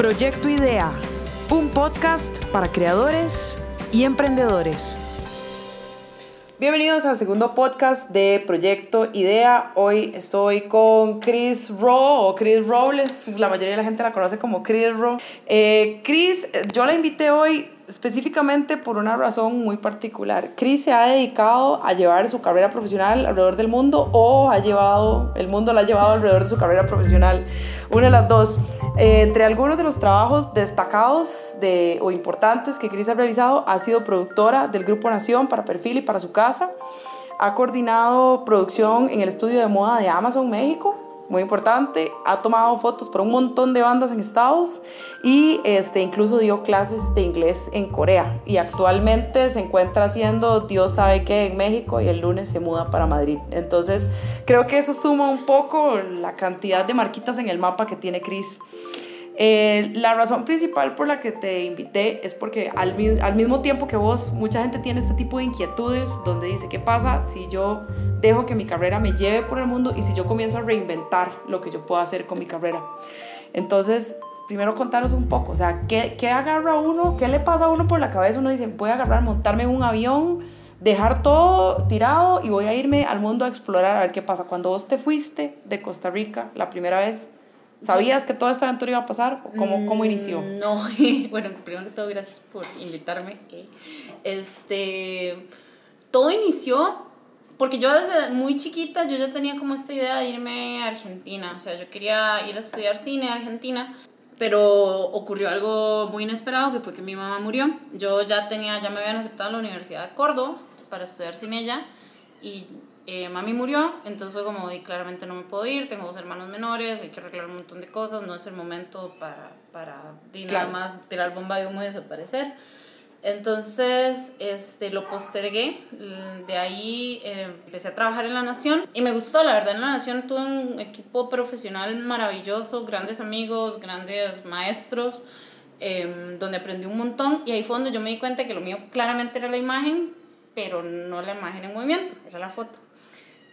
Proyecto Idea, un podcast para creadores y emprendedores. Bienvenidos al segundo podcast de Proyecto Idea. Hoy estoy con Chris Ro o Chris Robles. La mayoría de la gente la conoce como Chris Ro. Eh, Chris, yo la invité hoy específicamente por una razón muy particular. Chris se ha dedicado a llevar su carrera profesional alrededor del mundo o ha llevado, el mundo la ha llevado alrededor de su carrera profesional. Una de las dos. Eh, entre algunos de los trabajos destacados de, o importantes que Cris ha realizado, ha sido productora del Grupo Nación para Perfil y para su casa. Ha coordinado producción en el estudio de moda de Amazon México muy importante. Ha tomado fotos para un montón de bandas en Estados y este, incluso dio clases de inglés en Corea. Y actualmente se encuentra haciendo Dios sabe qué en México y el lunes se muda para Madrid. Entonces creo que eso suma un poco la cantidad de marquitas en el mapa que tiene Chris. Eh, la razón principal por la que te invité es porque al, al, mismo tiempo que vos, mucha gente tiene este tipo de inquietudes donde dice, ¿qué pasa si yo dejo que mi carrera me lleve por el mundo y si yo comienzo a reinventar lo que yo puedo hacer con mi carrera? Entonces, primero contaros un poco, o sea, ¿qué, ¿qué agarra uno? ¿Qué le pasa a uno por la cabeza? Uno dice, voy a agarrar, montarme en un avión, dejar todo tirado y voy a irme al mundo a explorar a ver qué pasa. Cuando vos te fuiste de Costa Rica la primera vez, ¿Sabías que toda esta aventura iba a pasar? ¿Cómo, cómo inició? Mm, no, bueno, primero que todo, gracias por invitarme. Este, todo inició porque yo desde muy chiquita yo ya tenía como esta idea de irme a Argentina. O sea, yo quería ir a estudiar cine a Argentina, pero ocurrió algo muy inesperado que fue que mi mamá murió. Yo ya tenía, ya me habían aceptado en la Universidad de Córdoba para estudiar sin ella y eh, mami murió, entonces fue como, y claramente no me puedo ir, tengo dos hermanos menores, hay que arreglar un montón de cosas, no es el momento para, para nada más tirar bomba de humo y desaparecer. Entonces, este, lo postergué, de ahí eh, empecé a trabajar en La Nación y me gustó, la verdad, en La Nación tuve un equipo profesional maravilloso, grandes amigos, grandes maestros, em, donde aprendí un montón y ahí fue donde yo me di cuenta que lo mío claramente era la imagen, pero no la imagen en movimiento, era la foto.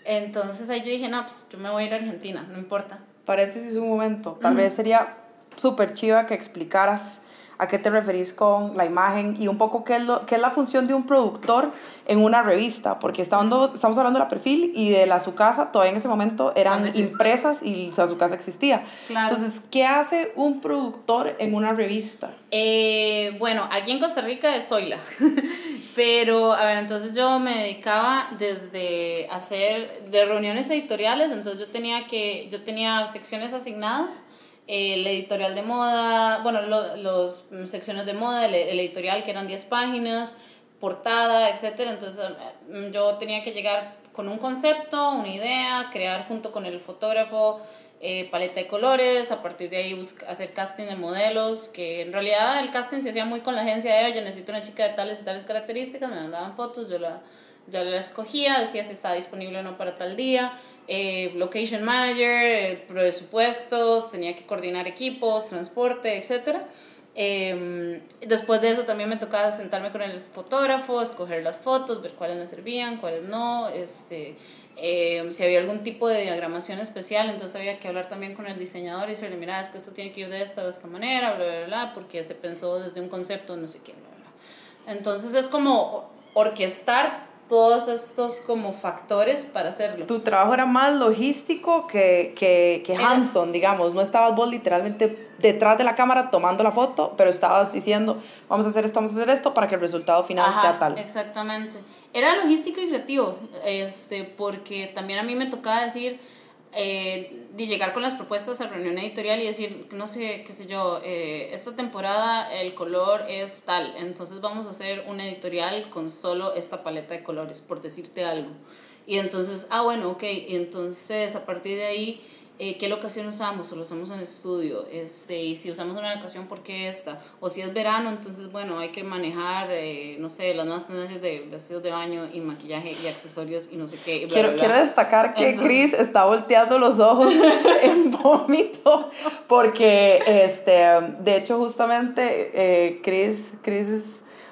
Entonces ahí yo dije, no, pues yo me voy a ir a Argentina, no importa. Paréntesis un momento, tal vez sería súper chiva que explicaras a qué te referís con la imagen y un poco qué es, lo, qué es la función de un productor en una revista, porque estamos, estamos hablando de la perfil y de la su casa, todavía en ese momento eran impresas y o su casa existía. Entonces, ¿qué hace un productor en una revista? Eh, bueno, aquí en Costa Rica es Zoila. Pero, a ver, entonces yo me dedicaba desde hacer de reuniones editoriales, entonces yo tenía que, yo tenía secciones asignadas el editorial de moda, bueno, los secciones de moda, el, editorial que eran 10 páginas, portada, etc. Entonces mm, yo tenía que llegar con un concepto, una idea, crear junto con el fotógrafo eh, paleta de colores, a partir de ahí hacer casting de modelos, que en realidad el casting se hacía muy con la agencia de, yo necesito una chica de tales y tales características, me mandaban fotos, yo la, la escogía, decía si estaba disponible o no para tal día, eh, location manager, eh, presupuestos, tenía que coordinar equipos, transporte, etc. Em, después de eso también me tocaba sentarme con el fotógrafo, escoger las fotos, ver cuáles me servían, cuáles no, este, em, si había algún tipo de diagramación especial, entonces había que hablar también con el diseñador y decirle, mira, es que esto tiene que ir de esta de esta manera, bla, bla, bla, porque se pensó desde un concepto, no sé qué, bla, bla. Entonces es como orquestar todos estos como factores para hacerlo. Tu trabajo era más logístico que, que, que Hanson, digamos. No estabas vos literalmente detrás de la cámara tomando la foto, pero estabas diciendo, vamos a hacer esto, vamos a hacer esto para que el resultado final sea tal. Exactamente. Era logístico y creativo, este, porque también a mí me tocaba decir eh, de llegar con las propuestas a reunión editorial y decir, no sé, qué sé yo, eh, esta temporada el color es tal, entonces vamos a hacer un editorial con solo esta paleta de colores, por decirte algo. Y entonces, ah, bueno, ok, y entonces a partir de ahí eh, qué locación usamos o lo usamos en estudio, este, y si usamos una locación, ¿por qué esta? O si es verano, entonces, bueno, hay que manejar, eh, no sé, las nuevas tendencias de vestidos de baño y maquillaje y accesorios y no sé qué. quiero, quiero destacar que Chris está volteando los ojos en vómito, porque, este, de hecho, justamente, eh, Chris, Chris es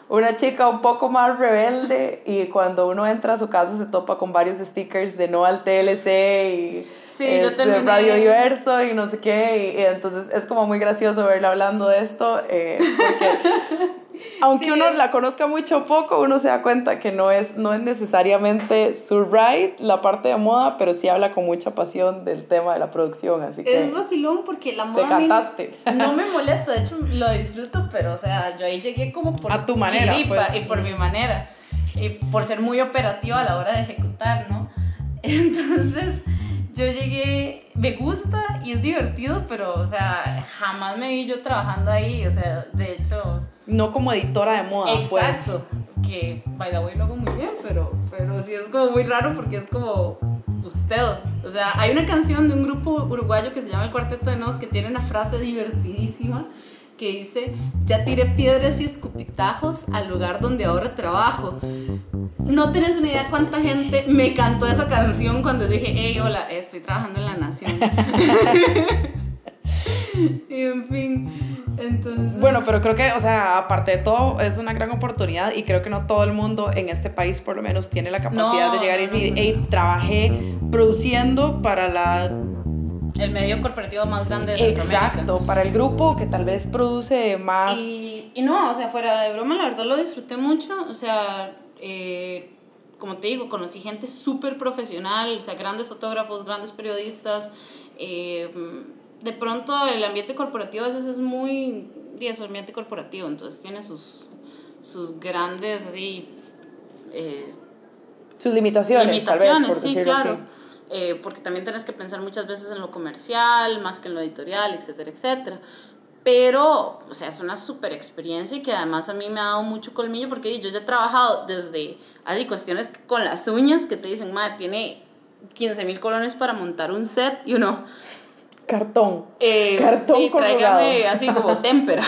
una chica un poco más rebelde y cuando uno entra a su casa se topa con varios stickers de no al TLC y Sí, yo de Radio Diverso y no sé qué. Y, entonces es como muy gracioso verla hablando de esto. Eh, porque aunque uno la conozca mucho o poco, uno se da cuenta que no es, no es necesariamente su right la parte de moda, pero sí habla con mucha pasión del tema de la producción. Así que es vacilón porque la moda. Te cantaste. no me molesta, de hecho lo disfruto, pero o sea, yo ahí llegué como por. A tu manera. Pues. Y por mi manera. Y por ser muy operativa a la hora de ejecutar, ¿no? Entonces yo llegué, me gusta y es divertido, pero, o sea, jamás me vi yo trabajando ahí, o sea, de hecho... No como editora de moda, pues. Exacto, que, by the way, lo hago muy bien, pero, pero sí es como muy raro porque es como usted, o sea, hay una canción de un grupo uruguayo que se llama El Cuarteto de Nos que tiene una frase divertidísima que dice, ya tiré piedras y escupitajos al lugar donde ahora trabajo. No tienes una idea cuánta gente me cantó esa canción cuando yo dije, hey, hola, estoy trabajando en La Nación. y en fin, entonces... Bueno, pero creo que, o sea, aparte de todo, es una gran oportunidad y creo que no todo el mundo en este país por lo menos tiene la capacidad de llegar y decir, hey, trabajé produciendo para la el medio corporativo más grande de Centroamérica. Exacto, para el grupo que tal vez produce más... Y, y no, o sea, fuera de broma, la verdad lo disfruté mucho, o sea, eh, como te digo, conocí gente súper profesional, o sea, grandes fotógrafos, grandes periodistas. Eh, de pronto el ambiente corporativo a veces es muy... Y es ambiente corporativo, entonces tiene sus, sus grandes, así... Eh, sus limitaciones, limitaciones, tal vez, por sí, claro. Así. Eh, porque también tienes que pensar muchas veces en lo comercial, más que en lo editorial, etcétera, etcétera. Pero, o sea, es una super experiencia y que además a mí me ha dado mucho colmillo porque yo ya he trabajado desde, así, cuestiones con las uñas que te dicen, madre, tiene 15 mil colones para montar un set y uno... Cartón. Eh, cartón y tráigame así como témpera.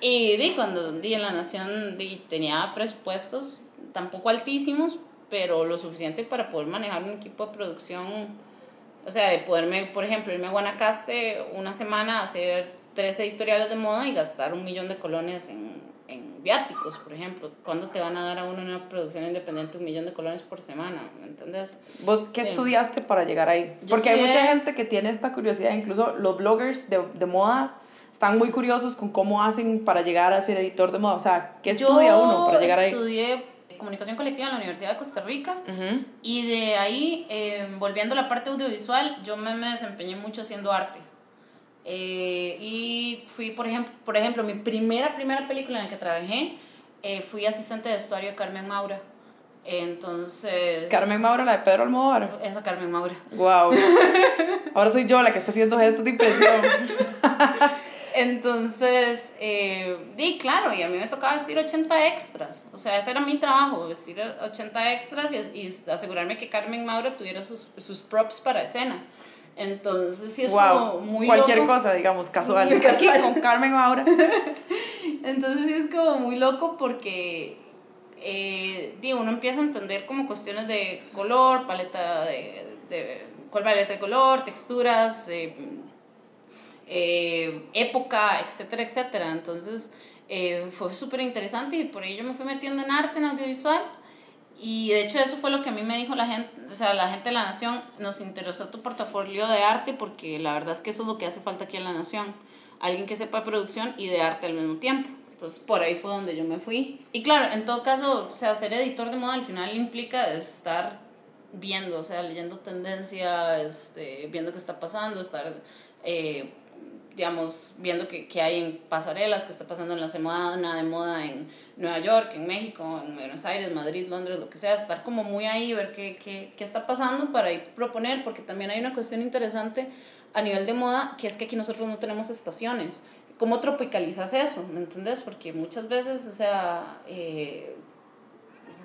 y di, cuando di en La Nación di, tenía presupuestos tampoco altísimos, pero lo suficiente para poder manejar un equipo de producción, o sea, de poderme, por ejemplo, irme a Guanacaste una semana a hacer tres editoriales de moda y gastar un millón de colones en, en viáticos, por ejemplo. ¿Cuándo te van a dar a uno una producción independiente un millón de colones por semana? ¿Me entiendes? ¿Vos qué estudiaste para llegar ahí? Porque hay mucha gente que tiene esta curiosidad, incluso los bloggers de, de moda están muy curiosos con cómo hacen para llegar a ser editor de moda. O sea, ¿qué estudia uno para llegar ahí? Estudié comunicación colectiva en la Universidad de Costa Rica y de ahí, eh, volviendo a la parte audiovisual, yo me, me desempeñé mucho haciendo arte. Eh, y fui, por ejemplo, por ejemplo, mi primera, primera película en la que trabajé, eh, fui asistente de vestuario de Carmen Maura. Entonces. Carmen Maura, la de Pedro Almodóvar. Esa Carmen Maura. Wow. Ahora soy yo la que está haciendo gestos de impresión. Entonces, eh, di, claro, y a mí me tocaba vestir 80 extras. O sea, ese era mi trabajo, vestir 80 extras y, y asegurarme que Carmen Maura tuviera sus, sus props para escena. Entonces, sí es como muy Cualquier cosa, digamos, casual. Aquí con Carmen Maura. Entonces, sí es como muy loco porque, eh, digo, uno empieza a entender como cuestiones de color, paleta de, de, paleta de color, texturas, eh, eh, época, etcétera, etcétera. Entonces eh, fue súper interesante y por ello me fui metiendo en arte, en audiovisual. Y de hecho eso fue lo que a mí me dijo la gente, o sea, la gente de la Nación, nos interesó tu portafolio de arte porque la verdad es que eso es lo que hace falta aquí en la Nación. Alguien que sepa producción y de arte al mismo tiempo. Entonces por ahí fue donde yo me fui. Y claro, en todo caso, o sea, ser editor de moda al final implica estar viendo, o sea, leyendo tendencia, este, viendo qué está pasando, estar eh, digamos, viendo que, que, hay en pasarelas, que está pasando en la semana de moda en Nueva York, en México, en Buenos Aires, Madrid, Londres, lo que sea, estar como muy ahí, ver qué, qué, qué está pasando para ir proponer, porque también hay una cuestión interesante a nivel de moda, que es que aquí nosotros no tenemos estaciones. ¿Cómo tropicalizas eso? ¿Me entiendes? Porque muchas veces, o sea, eh,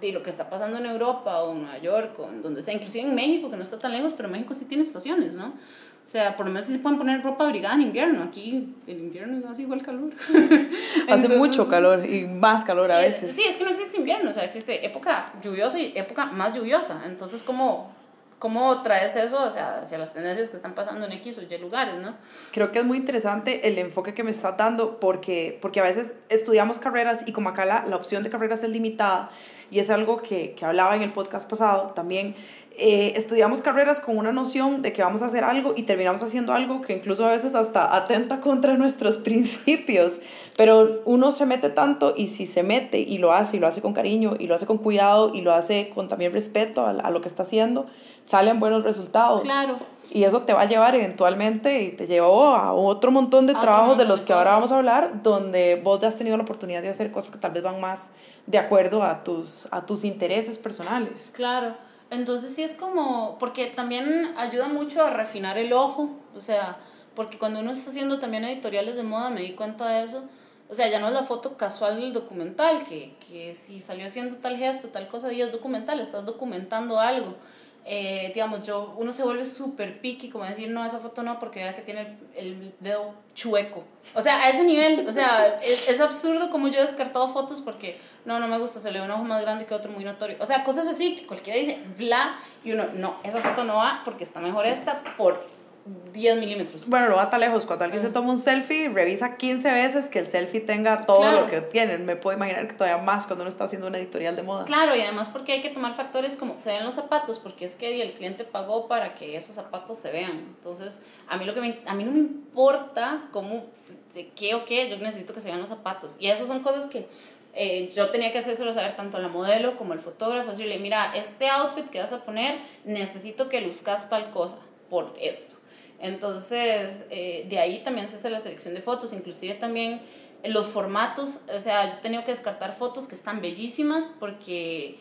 de lo que está pasando en Europa o en Nueva York o en donde sea, inclusive en México, que no está tan lejos, pero México sí tiene estaciones, ¿no? O sea, por lo menos se pueden poner ropa abrigada en invierno. Aquí el invierno hace igual calor. hace mucho calor y más calor a veces. Sí, es que no existe invierno, o sea, existe época lluviosa y época más lluviosa. Entonces, ¿cómo, cómo traes eso o sea, hacia las tendencias que están pasando en X o Y lugares, no? Creo que es muy interesante el enfoque que me estás dando porque, porque a veces estudiamos carreras y como acá la, la opción de carreras es limitada y es algo que, que hablaba en el podcast pasado también, eh, estudiamos carreras con una noción de que vamos a hacer algo y terminamos haciendo algo que incluso a veces hasta atenta contra nuestros principios. Pero uno se mete tanto y si se mete y lo hace y lo hace con cariño y lo hace con cuidado y lo hace con también respeto a, a lo que está haciendo, salen buenos resultados. Claro. Y eso te va a llevar eventualmente y te llevó a otro montón de trabajos de los que ahora vamos a hablar, donde vos ya has tenido la oportunidad de hacer cosas que tal vez van más de acuerdo a tus, a tus intereses personales. Claro. Entonces sí es como, porque también ayuda mucho a refinar el ojo, o sea, porque cuando uno está haciendo también editoriales de moda me di cuenta de eso, o sea, ya no es la foto casual del documental, que, que si salió haciendo tal gesto, tal cosa, y es documental, estás documentando algo eh, digamos, yo, uno se vuelve súper picky, como decir, no, esa foto no, porque vea que tiene el, dedo chueco. O sea, a ese nivel, o sea, es, es, absurdo como yo he descartado fotos porque, no, no me gusta, se le ve un ojo más grande que otro muy notorio. O sea, cosas así que cualquiera dice, bla, y uno, no, esa foto no va porque está mejor esta por 10 milímetros. Bueno, no va tan lejos. Cuando alguien se toma un selfie, revisa 15 veces que el selfie tenga todo lo que tienen. Me puedo imaginar que todavía más cuando uno está haciendo una editorial de moda. Claro, y además porque hay que tomar factores como se ven los zapatos, porque es que el cliente pagó para que esos zapatos se vean. Entonces, a mí, lo que me, a mí no me importa cómo, de qué o qué, yo necesito que se vean los zapatos. Y esas son cosas que eh, yo tenía que hacérselo saber tanto a la modelo como al fotógrafo, decirle, mira, este outfit que vas a poner, necesito que luzcas tal cosa por esto. Entonces, eh, de ahí también se hace la selección de fotos, inclusive también los formatos, o sea, yo he tenido que descartar fotos que están bellísimas porque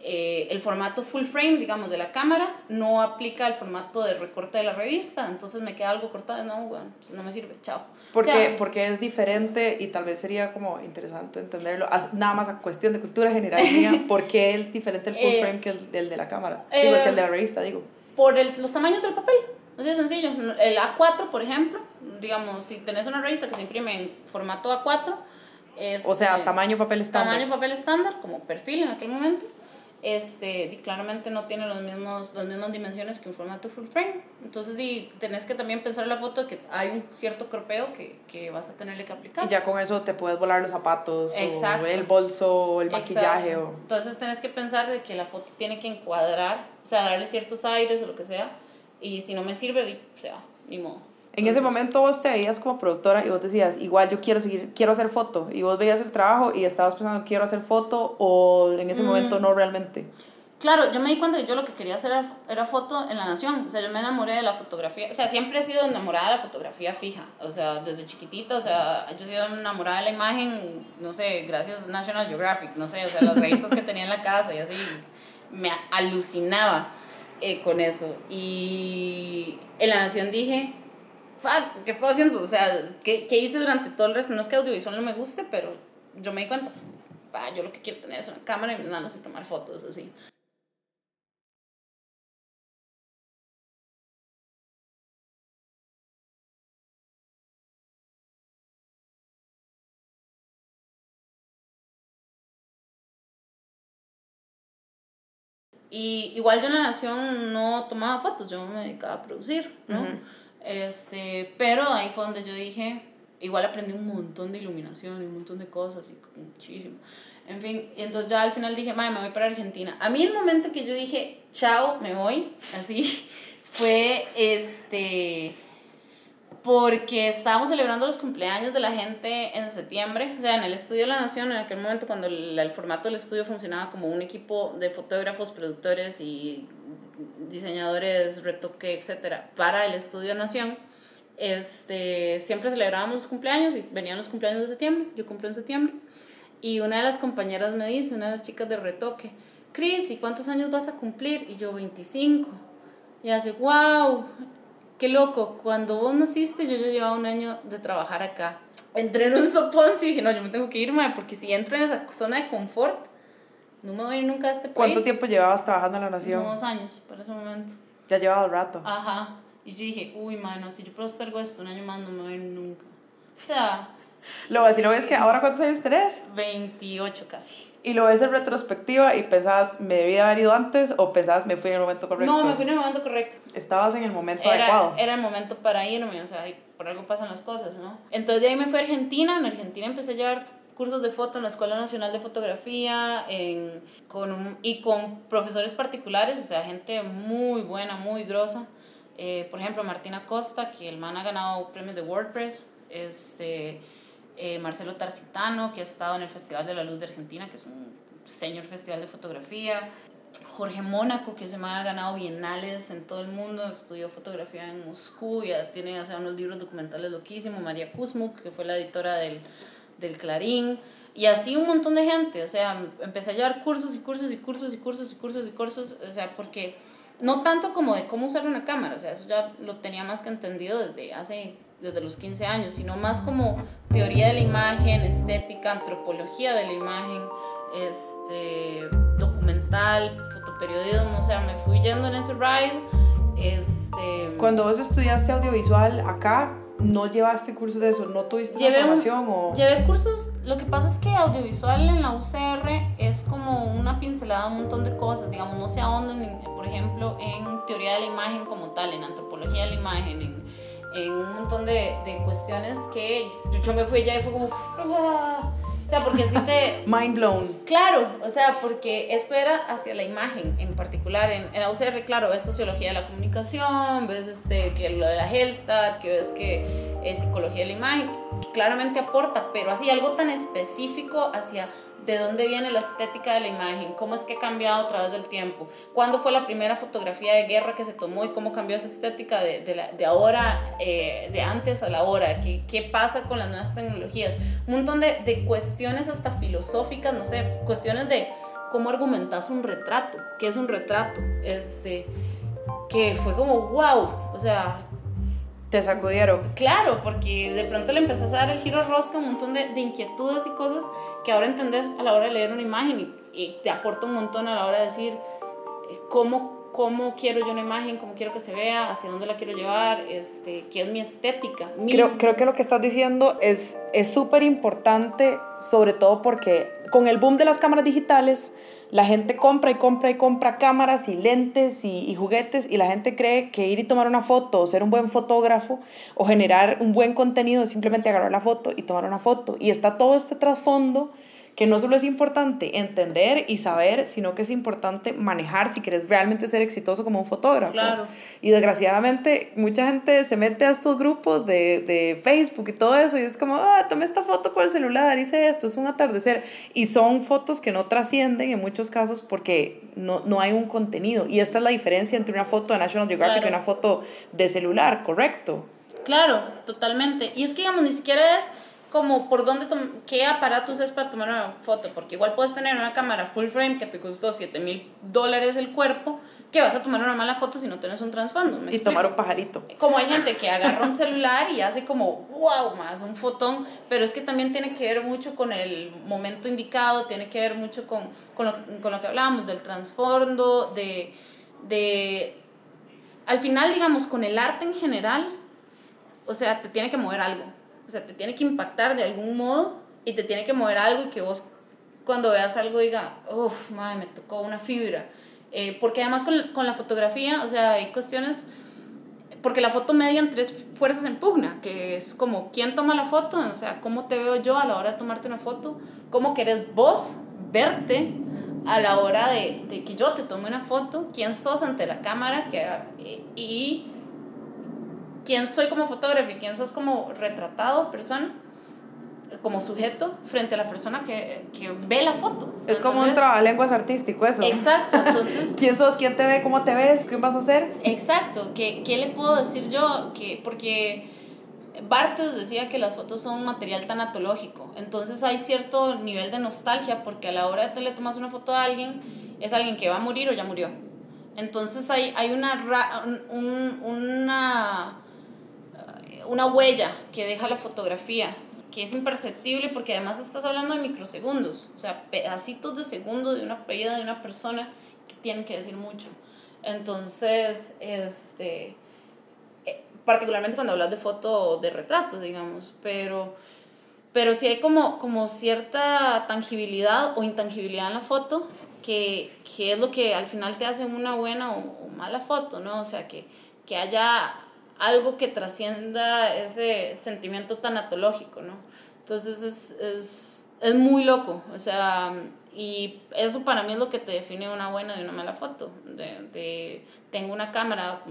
eh, el formato full frame, digamos, de la cámara no aplica al formato de recorte de la revista, entonces me queda algo cortado, no, bueno, no me sirve, chao. Porque, porque es diferente y tal vez sería como interesante entenderlo, nada más a cuestión de cultura general mía, ¿por qué es diferente el full eh, frame que el, el, de la cámara? digo, que el de la revista, digo. Por el, los tamaños del papel. Así es sencillo. El A4, por ejemplo, digamos, si tenés una revista que se imprime en formato A4, es, o sea, tamaño papel estándar. Tamaño papel estándar, como perfil en aquel momento. Este, claramente no tiene los mismos, las mismas dimensiones que un formato full frame. Entonces, di, tenés que también pensar en la foto que hay un cierto cropeo que, que vas a tenerle que aplicar. Y ya con eso te puedes volar los zapatos, o el bolso, o el maquillaje. O... Entonces, tenés que pensar de que la foto tiene que encuadrar, o sea, darle ciertos aires o lo que sea y si no me sirve, o sea, ni modo. En ese momento vos te veías como productora y vos decías, igual yo quiero seguir, quiero hacer foto. Y vos veías el trabajo y estabas pensando, quiero hacer foto o en ese momento mm. no realmente. Claro, yo me di cuenta que yo lo que quería hacer era, era, foto en la nación. O sea, yo me enamoré de la fotografía. O sea, siempre he sido enamorada de la fotografía fija. O sea, desde chiquitita, o sea, yo he sido enamorada de la imagen, no sé, gracias a National Geographic, no sé, o sea, las revistas que tenía en la casa y así. Me alucinaba. Eh, con eso. Y en La Nación dije, ¿qué estoy haciendo? O sea, ¿qué, ¿qué, hice durante todo el resto? No es que audiovisual no me guste, pero yo me di cuenta, ah, yo lo que quiero tener es una cámara y mis manos y tomar fotos, así. Y igual yo en la nación no tomaba fotos, yo me dedicaba a producir, ¿no? este, pero ahí fue donde yo dije, igual aprendí un montón de iluminación y un montón de cosas y muchísimo. En fin, y entonces ya al final dije, madre, me voy para Argentina. A mí el momento que yo dije, chao, me voy, así, fue este porque estábamos celebrando los cumpleaños de la gente en septiembre, o sea, en el Estudio de la Nación, en aquel momento cuando el, el, formato del estudio funcionaba como un equipo de fotógrafos, productores y diseñadores, retoque, etcétera, para el Estudio Nación, este, siempre celebrábamos los cumpleaños y venían los cumpleaños de septiembre, yo cumplo en septiembre, y una de las compañeras me dice, una de las chicas de retoque, Cris, ¿y cuántos años vas a cumplir? Y yo, 25. Y hace, wow, qué loco, cuando vos naciste yo ya llevaba un año de trabajar acá. Entré en un sopón y dije, no, yo me tengo que irme porque si entro en esa zona de confort, no me voy a ir nunca a este país. ¿Cuánto tiempo llevabas trabajando en la Nación? Dos años, para ese momento. Ya llevaba rato. Ajá. Y yo dije, uy, mano, si yo estar esto un año más, no me voy a ir nunca. O sea... Lo vacilo es que ahora, ¿cuántos años tenés? 28 casi y lo ves en retrospectiva y pensabas, ¿me debía haber ido antes o pensabas, me fui en el momento correcto? No, me fui en el momento correcto. Estabas en el momento adecuado. Era el momento para irme, o sea, por algo pasan las cosas, ¿no? Entonces de ahí me fui a Argentina, en Argentina empecé a llevar cursos de foto en la Escuela Nacional de Fotografía en, con y con profesores particulares, o sea, gente muy buena, muy grosa. Eh, por ejemplo, Martina Costa, que el man ha ganado premios de WordPress. Este, eh, Marcelo Tarcitano, que ha estado en el Festival de la Luz de Argentina, que es un señor festival de fotografía. Jorge Mónaco, que se me ha ganado bienales en todo el mundo, estudió fotografía en Moscú, ya tiene o sea, unos libros documentales loquísimos. María Kuzmuk, que fue la editora del, del Clarín. Y así un montón de gente, o sea, empecé a llevar cursos y cursos y cursos y cursos y cursos y cursos, o sea, porque no tanto como de cómo usar una cámara, o sea, eso ya lo tenía más que entendido desde hace desde los 15 años, sino más como teoría de la imagen, estética, antropología de la imagen, este, documental, fotoperiodismo, o sea, me fui yendo en ese ride. Este, Cuando vos estudiaste audiovisual acá, no llevaste cursos de eso, no tuviste esa formación o llevé cursos, lo que pasa es que audiovisual en la UCR es como una pincelada un montón de cosas, digamos, no se ahondan, por ejemplo, en teoría de la imagen como tal, en antropología de la imagen, en en un montón de, de cuestiones que yo, yo, me fui ya y fue como... O sea, porque así te... Mind blown. Claro, o sea, porque esto era hacia la imagen en particular. En, en la UCR, claro, ves sociología de la comunicación, ves este, que lo de la Hellstad, que ves que es psicología de la imagen, que claramente aporta, pero así algo tan específico hacia de dónde viene la estética de la imagen, cómo es que ha cambiado a través del tiempo, cuándo fue la primera fotografía de guerra que se tomó y cómo cambió esa estética de, de, la, de ahora, eh, de antes a la hora, ¿Qué, qué pasa con las nuevas tecnologías, un montón de, de cuestiones hasta filosóficas, no sé, cuestiones de cómo argumentas un retrato, qué es un retrato, este, que fue como, wow, o sea, te sacudieron. Claro, porque de pronto le empezás a dar el giro rosca, un montón de, de inquietudes y cosas que ahora entendés a la hora de leer una imagen y, y te aporta un montón a la hora de decir eh, cómo, cómo quiero yo una imagen, cómo quiero que se vea, hacia dónde la quiero llevar, este, qué es mi estética. Mi... Creo, creo que lo que estás diciendo es súper importante, sobre todo porque con el boom de las cámaras digitales, la gente compra y compra y compra cámaras y lentes y, y, juguetes y la gente cree que ir y tomar una foto o ser un buen fotógrafo o generar un buen contenido es simplemente agarrar la foto y tomar una foto. Y está todo este trasfondo que no solo es importante entender y saber, sino que es importante manejar si quieres realmente ser exitoso como un fotógrafo. Claro. Y desgraciadamente mucha gente se mete a estos grupos de, de Facebook y todo eso y es como, ah, tomé esta foto con el celular, hice esto, es un atardecer. Y son fotos que no trascienden en muchos casos porque no, no hay un contenido. Y esta es la diferencia entre una foto de National Geographic claro. y una foto de celular, ¿correcto? Claro, totalmente. Y es que, digamos, ni siquiera es como por dónde, qué aparatos es para tomar una foto, porque igual puedes tener una cámara full frame que te costó 7 mil dólares el cuerpo, que vas a tomar una mala foto si no tienes un trasfondo. Y tomar un pajarito. Como hay gente que agarra un celular y hace como, wow, más un fotón, pero es que también tiene que ver mucho con el momento indicado, tiene que ver mucho con, con, lo, con lo que hablábamos, del trasfondo, de, de, al final, digamos, con el arte en general, o sea, te tiene que mover algo o sea, te tiene que impactar de algún modo y te tiene que mover algo y que vos cuando veas algo diga, uff, madre, me tocó una fibra. Eh, porque además con, con, la fotografía, o sea, hay cuestiones, porque la foto media en tres fuerzas en pugna, que es como quién toma la foto, o sea, cómo te veo yo a la hora de tomarte una foto, cómo querés vos verte a la hora de, de que yo te tome una foto, quién sos ante la cámara que, y, y quién soy como fotógrafo y quién sos como retratado, persona, como sujeto, frente a la persona que, que ve la foto. Es entonces, como un trabalenguas artístico eso. Exacto, entonces... ¿Quién sos? ¿Quién te ve? ¿Cómo te ves? ¿Qué vas a hacer? Exacto, ¿qué, qué le puedo decir yo? Que, porque Bartes decía que las fotos son un material tanatológico, entonces hay cierto nivel de nostalgia porque a la hora de que le tomas una foto a alguien, es alguien que va a morir o ya murió. Entonces hay, hay una, un, una una huella que deja la fotografía, que es imperceptible porque además estás hablando de microsegundos, o sea, pedacitos de segundo de una vida de una persona que tienen que decir mucho. Entonces, este, eh, particularmente cuando hablas de foto de retratos, digamos, pero, pero sí hay como, como cierta tangibilidad o intangibilidad en la foto que, que es lo que al final te hace una buena o, o mala foto, ¿no? O sea, que, que haya algo que trascienda ese sentimiento tanatológico, ¿no? Entonces es, es es muy loco, o sea, y eso para mí es lo que te define una buena de una mala foto. De, de, tengo una cámara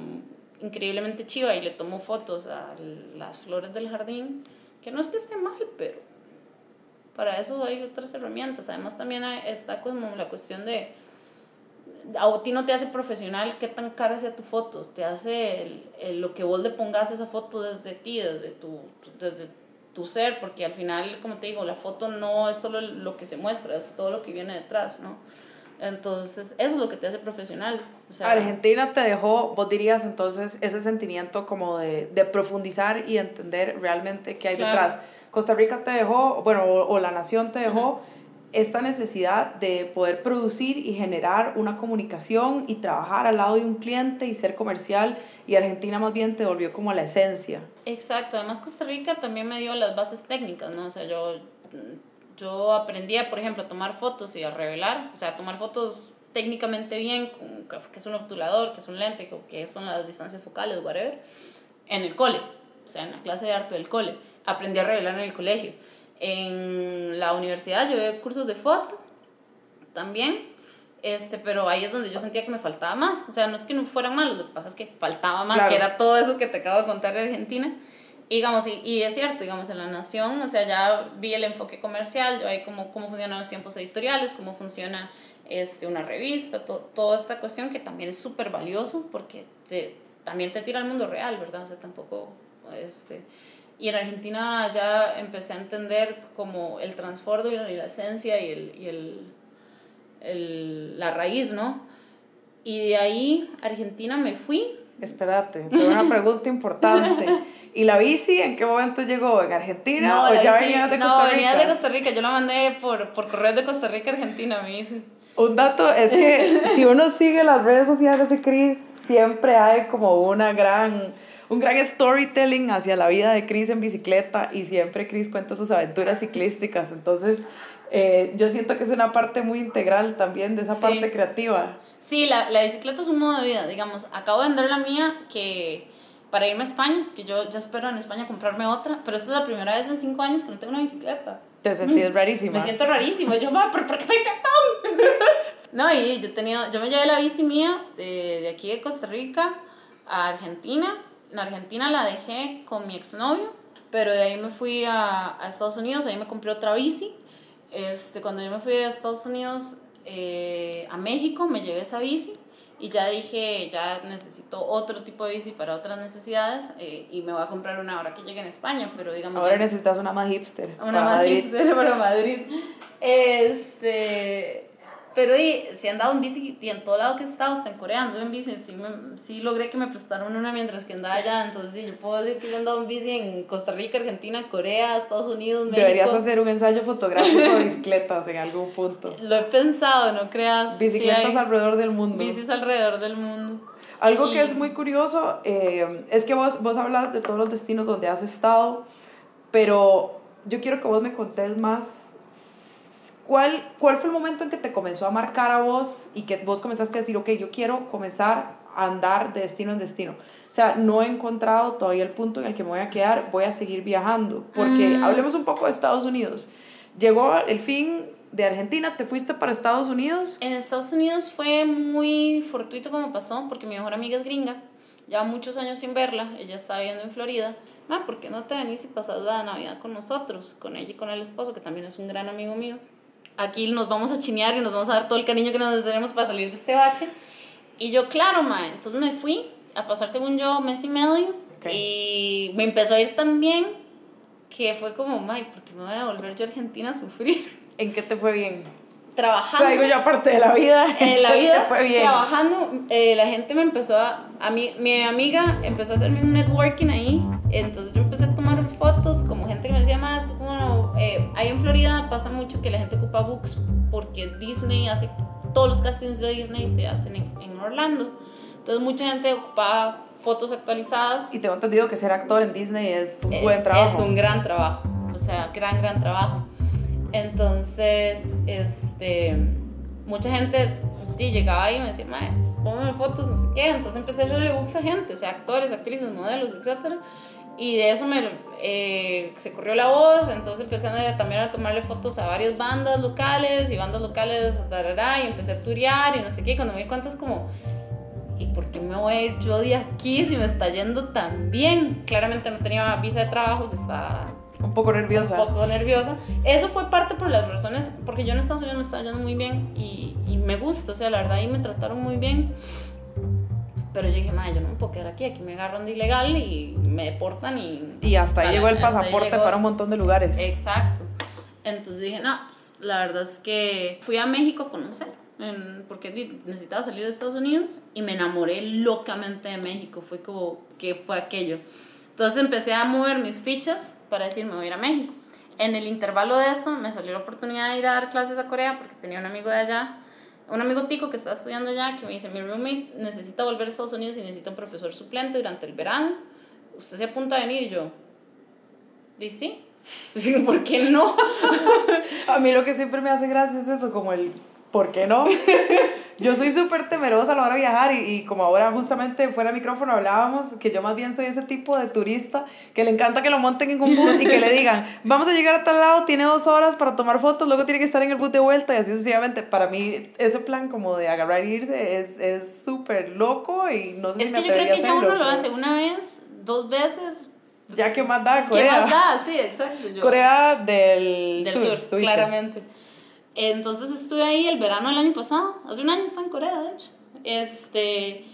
increíblemente chiva y le tomo fotos a las flores del jardín, que no es que esté mal, pero para eso hay otras herramientas. Además también está como la cuestión de, a ti no te hace profesional qué tan cara sea tu foto, te hace el, lo que vos le pongas a esa foto desde ti, desde tu, desde tu ser, porque al final, como te digo, la foto no es solo lo que se muestra, es todo lo que viene detrás, ¿no? Entonces, eso es lo que te hace profesional. O sea, Argentina te dejó, vos dirías entonces, ese sentimiento como de, de profundizar y entender realmente qué hay detrás. Costa Rica te dejó, bueno, o, la nación te dejó esta necesidad de poder producir y generar una comunicación y trabajar al lado de un cliente y ser comercial y Argentina más bien te volvió como la esencia. Exacto, además Costa Rica también me dio las bases técnicas, ¿no? O sea, yo, yo aprendí, por ejemplo, a tomar fotos y a revelar, o sea, a tomar fotos técnicamente bien, que es un obturador, que es un lente, que son las distancias focales, whatever, en el cole, o sea, en la clase de arte del cole. Aprendí a revelar en el colegio en la universidad llevé cursos de foto también, este, pero ahí es donde yo sentía que me faltaba más. O sea, no es que no fueran malos, lo que pasa es que faltaba más, que era todo eso que te acabo de contar de Argentina. Y, digamos, y, y, es cierto, digamos, en La Nación, o sea, ya vi el enfoque comercial, yo ahí cómo, cómo funcionan los tiempos editoriales, cómo funciona este, una revista, to, toda esta cuestión que también es súper valioso porque te, también te tira al mundo real, ¿verdad? O sea, tampoco... Este, y en Argentina ya empecé a entender como el transbordo y la esencia y, el, y el, el, la raíz, ¿no? Y de ahí, Argentina me fui. Espérate, tengo una pregunta importante. ¿Y la bici en qué momento llegó? ¿En Argentina o ya venías de Costa Rica? No, venía de Costa Rica. Yo la mandé por, por correo de Costa Rica a Argentina, me dice. Un dato es que si uno sigue las redes sociales de Cris, siempre hay como una gran un gran storytelling hacia la vida de Chris en bicicleta y siempre Chris cuenta sus aventuras ciclísticas. Entonces, eh, yo siento que es una parte muy integral también de esa parte creativa. Sí, la, la bicicleta es un modo de vida. Digamos, acabo de vender la mía que para irme a España, que yo ya espero en España comprarme otra, pero esta es la primera vez en cinco años que no tengo una bicicleta. Te sentís rarísima. Me siento rarísima. Yo, ¿pero por qué soy peatón? no, y yo, tenía, yo me llevé la bici mía de, de aquí de Costa Rica a Argentina en Argentina la dejé con mi exnovio, pero de ahí me fui a, a Estados Unidos, ahí me compré otra bici. Este, cuando yo me fui a Estados Unidos, eh, a México, me llevé esa bici y ya dije, ya necesito otro tipo de bici para otras necesidades eh, y me voy a comprar una ahora que llegue en España, pero digamos... Ahora necesitas una más hipster. Una más hipster para Madrid. Este, pero y, si he andado en bici y en todo lado que he estado, hasta en Corea ando en bici, sí, me, sí logré que me prestaron una mientras que andaba allá, entonces sí, yo puedo decir que yo he andado en bici en Costa Rica, Argentina, Corea, Estados Unidos, México. Deberías hacer un ensayo fotográfico de bicicletas en algún punto. Lo he pensado, no creas. Bicicletas alrededor del mundo. Bicis alrededor del mundo. Algo que es muy curioso eh, es que vos, vos hablas de todos los destinos donde has estado, pero yo quiero que vos me contés más ¿Cuál, ¿Cuál fue el momento en que te comenzó a marcar a vos y que vos comenzaste a decir, ok, yo quiero comenzar a andar de destino en destino? O sea, no he encontrado todavía el punto en el que me voy a quedar, voy a seguir viajando. Porque mm. hablemos un poco de Estados Unidos. Llegó el fin de Argentina, ¿te fuiste para Estados Unidos? En Estados Unidos fue muy fortuito como pasó, porque mi mejor amiga es gringa. Lleva muchos años sin verla, ella está viviendo en Florida. Ah, ¿por qué no te venís y pasas la Navidad con nosotros? Con ella y con el esposo, que también es un gran amigo mío aquí nos vamos a chinear y nos vamos a dar todo el cariño que nos tenemos para salir de este bache. Y yo, claro, ma, entonces me fui a pasar, según yo, mes y medio. Y me empezó a ir tan bien que fue como, ma, ¿por qué me voy a volver yo a Argentina a sufrir? ¿En qué te fue bien? Trabajando. O sea, digo yo, aparte de la vida. En la vida, fue bien? trabajando, eh, la gente me empezó a. a mí, mi amiga empezó a hacerme un networking ahí. Entonces yo empecé a tomar fotos como gente que me decía más, eh, ahí en Florida pasa mucho que la gente ocupa books porque Disney hace, todos los castings de Disney se hacen en, en Orlando. Entonces mucha gente ocupaba fotos actualizadas. Y tengo entendido que ser actor en Disney es un buen trabajo. Es un gran trabajo, o sea, gran, gran trabajo. Entonces, este, mucha gente llegaba ahí y me decía, madre, ponme fotos, no sé qué. Entonces empecé a hacerle books a gente, o sea, actores, actrices, modelos, etcétera y de eso me eh, se corrió la voz, entonces empecé a, también a tomarle fotos a varias bandas locales y bandas locales, y empecé a turear y no sé qué. Y cuando me di cuenta es como, ¿y por qué me voy a ir yo de aquí si me está yendo tan bien? Claramente no tenía visa de trabajo, estaba un poco nerviosa. Un poco nerviosa. Eso fue parte por las razones, porque yo en Estados Unidos me estaba yendo muy bien y, y me gusta, o sea, la verdad ahí me trataron muy bien. Pero yo dije, madre, yo no me puedo quedar aquí, aquí me agarran de ilegal y me deportan y... Y hasta ahí llegó el pasaporte para un montón de lugares. Exacto. Entonces dije, no, pues la verdad es que fui a México a conocer, porque necesitaba salir de Estados Unidos y me enamoré locamente de México. Fue como, ¿qué fue aquello? Entonces empecé a mover mis fichas para decir, me voy a ir a México. En el intervalo de eso me salió la oportunidad de ir a dar clases a Corea porque tenía un amigo de allá un amigo tico que está estudiando ya, que me dice, mi roommate necesita volver a Estados Unidos y necesita un profesor suplente durante el verano. ¿Usted se apunta a venir? Y yo, ¿y sí? ¿Por qué no? a mí lo que siempre me hace gracia es eso, como el, ¿por qué no? yo soy súper temerosa a la hora de viajar y, y, como ahora justamente fuera de micrófono hablábamos, que yo más bien soy ese tipo de turista que le encanta que lo monten en un bus y que le digan, vamos a llegar a tal lado, tiene dos horas para tomar fotos, luego tiene que estar en el bus de vuelta y así sucesivamente. Para mí ese plan como de agarrar e irse es súper loco y no sé es si me que yo creo que ya uno lo hace una vez, dos veces. Ya que más da Corea. ¿Qué más da? Sí, exacto. Corea del, del sur, sur claramente. Entonces estuve ahí el verano del año pasado, hace un año estaba en Corea, de hecho. Este,